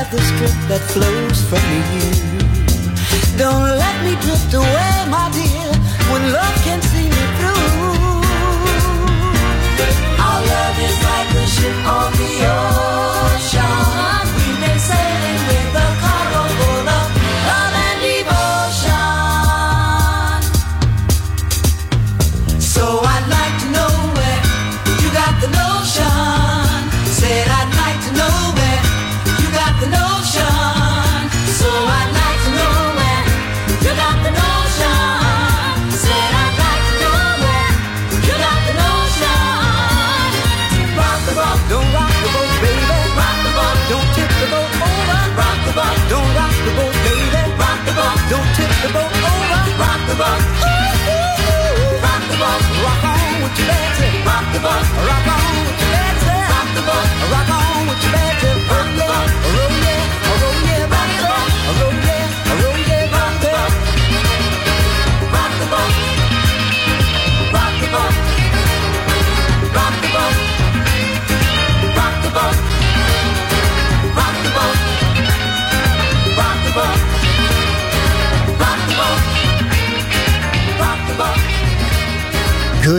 by the strip that flows from you. Don't let me drift away, my dear, when love can see me through. Our love is like a ship on the ocean.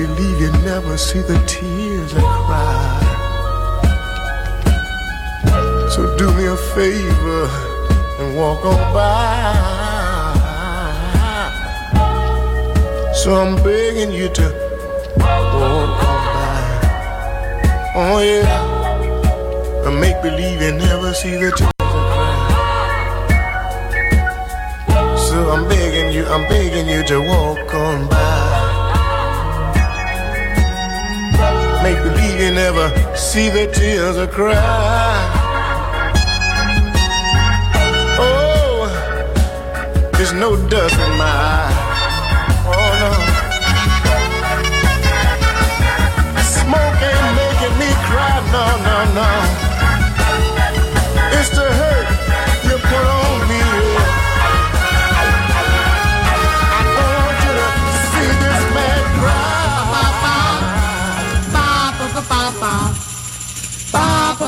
believe you never see the tears I cry. So do me a favor and walk on by. So I'm begging you to walk on by. Oh yeah, and make believe you never see the tears I cry. So I'm begging you, I'm begging you to walk on by. never see the tears I cry. Oh, there's no dust in my eye. Oh no. Smoke ain't making me cry. No, no, no. It's the hurt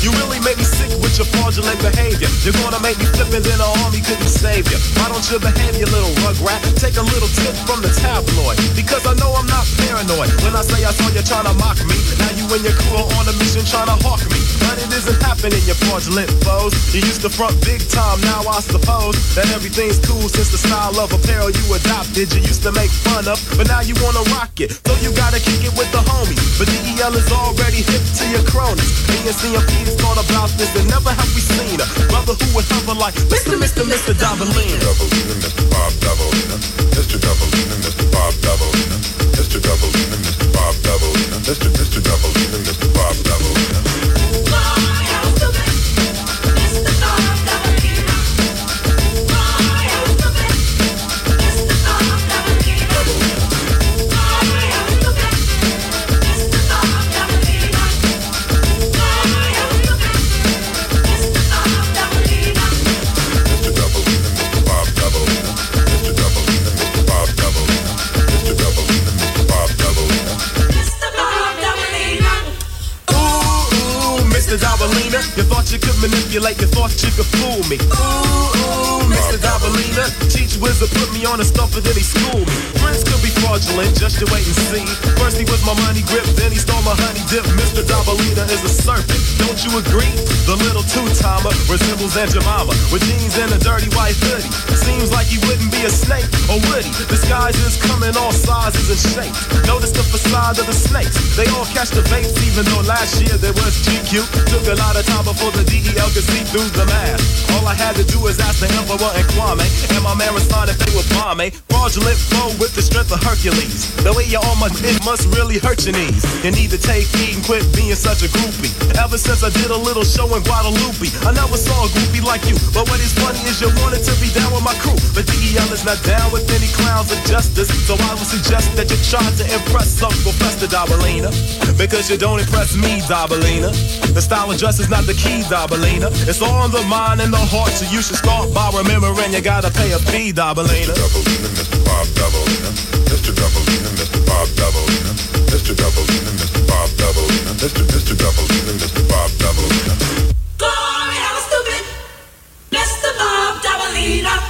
you really make me sick with your fraudulent behavior. You're gonna make me flip and then the army couldn't save you. Why don't you behave, you little rugrat? Take a little tip from the tabloid. Because I know I'm not paranoid. When I say I saw you trying to mock me, now you and your crew are on a mission trying to hawk me. But it isn't happening, you fraudulent foes. You used to front big time, now I suppose that everything's cool since the style of apparel you adopted. You used to make fun of, but now you wanna rock it. So you gotta kick it with the homies. But DEL is already hip to your cronies. Me and CMP thought about this and never have we seen a brother who would hover like Mr. Mr. Mr. Dobalina. Dobalina, Mr. Bob Dobalina, Mr. Dobalina, Mr. Bob Dobalina, Mr. Dobalina, Mr. Bob Dobalina, Mr. Mr. Dobalina, you could manipulate, your thoughts, you could fool me. Ooh, ooh, Mr. Dobalina, teach wizard put me on a stumper, then he schooled me. Friends could be fraudulent, just you wait and see. First he was my money grip, then he stole my honey dip. Mr. Dobalina is a serpent, don't you agree? The little two-timer resembles Aunt Jemima with jeans and a dirty white hoodie. Seems like he wouldn't be a snake, or would he? Disguises come in all sizes and shapes. Notice the facade of the snakes. They all catch the baits, even though last year there was GQ. Took a lot of time before the DEL could see through the mask. All I had to do was ask the Emperor and Kwame, and my man responded they were bombe. Fraudulent flow with the strength of Hercules. The way on my it must really hurt your knees. You need to take heed and quit being such a groupie. Ever since I did a little show in Guadalupe, I never saw a groupie like you. But what is funny is you wanted to be down with my crew. But DEL is not down with any clowns of justice. So I would suggest that you try to impress some professor Dobalina. Because you don't impress me, Dobalina. The style of dress is not the key, Dobalina. It's all in the mind and the heart, so you should start by remembering you gotta pay a fee, Dobalina. Dobalina, Mr. Bob Dobalina, Mr. Dobalina, Mr. Bob Dobalina, Mr. Dobalina, Mr. Bob Dobalina, Mr. Mr. Dobalina, Mr. Bob Dobalina. Glory, I was stupid. Mr. Bob Dobalina.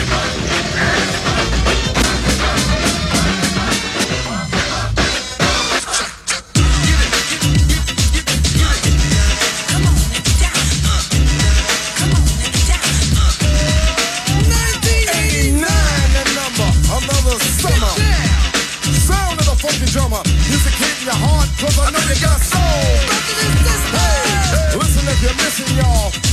Cause I know you got soul. Hey. Listen if you're missing y'all.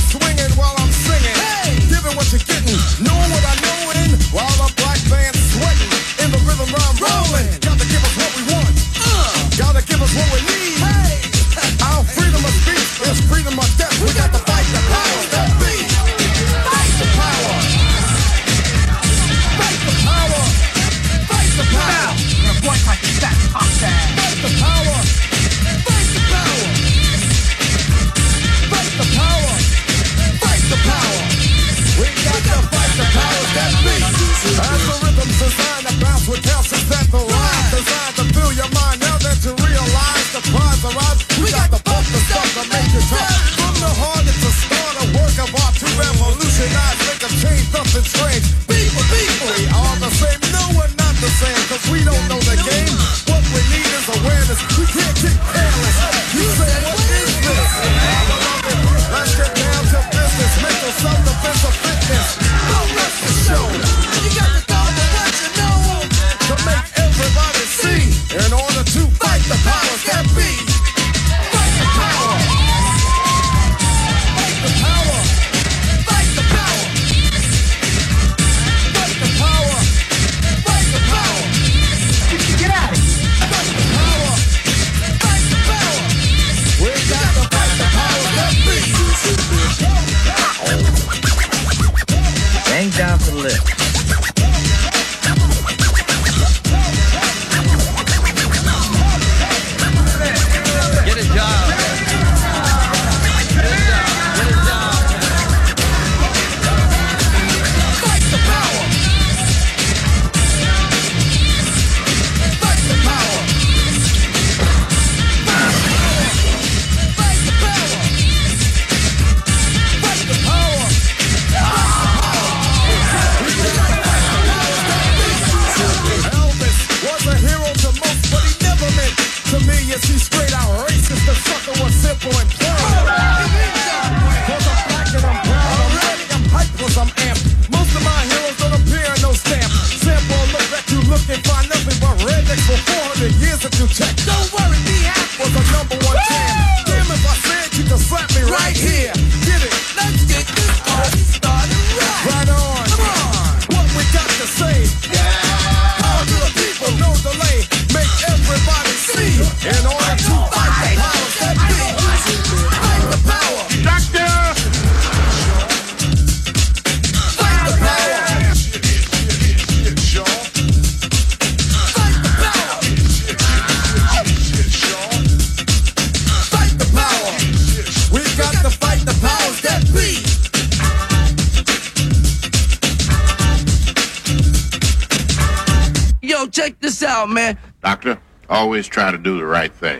always try to do the right thing.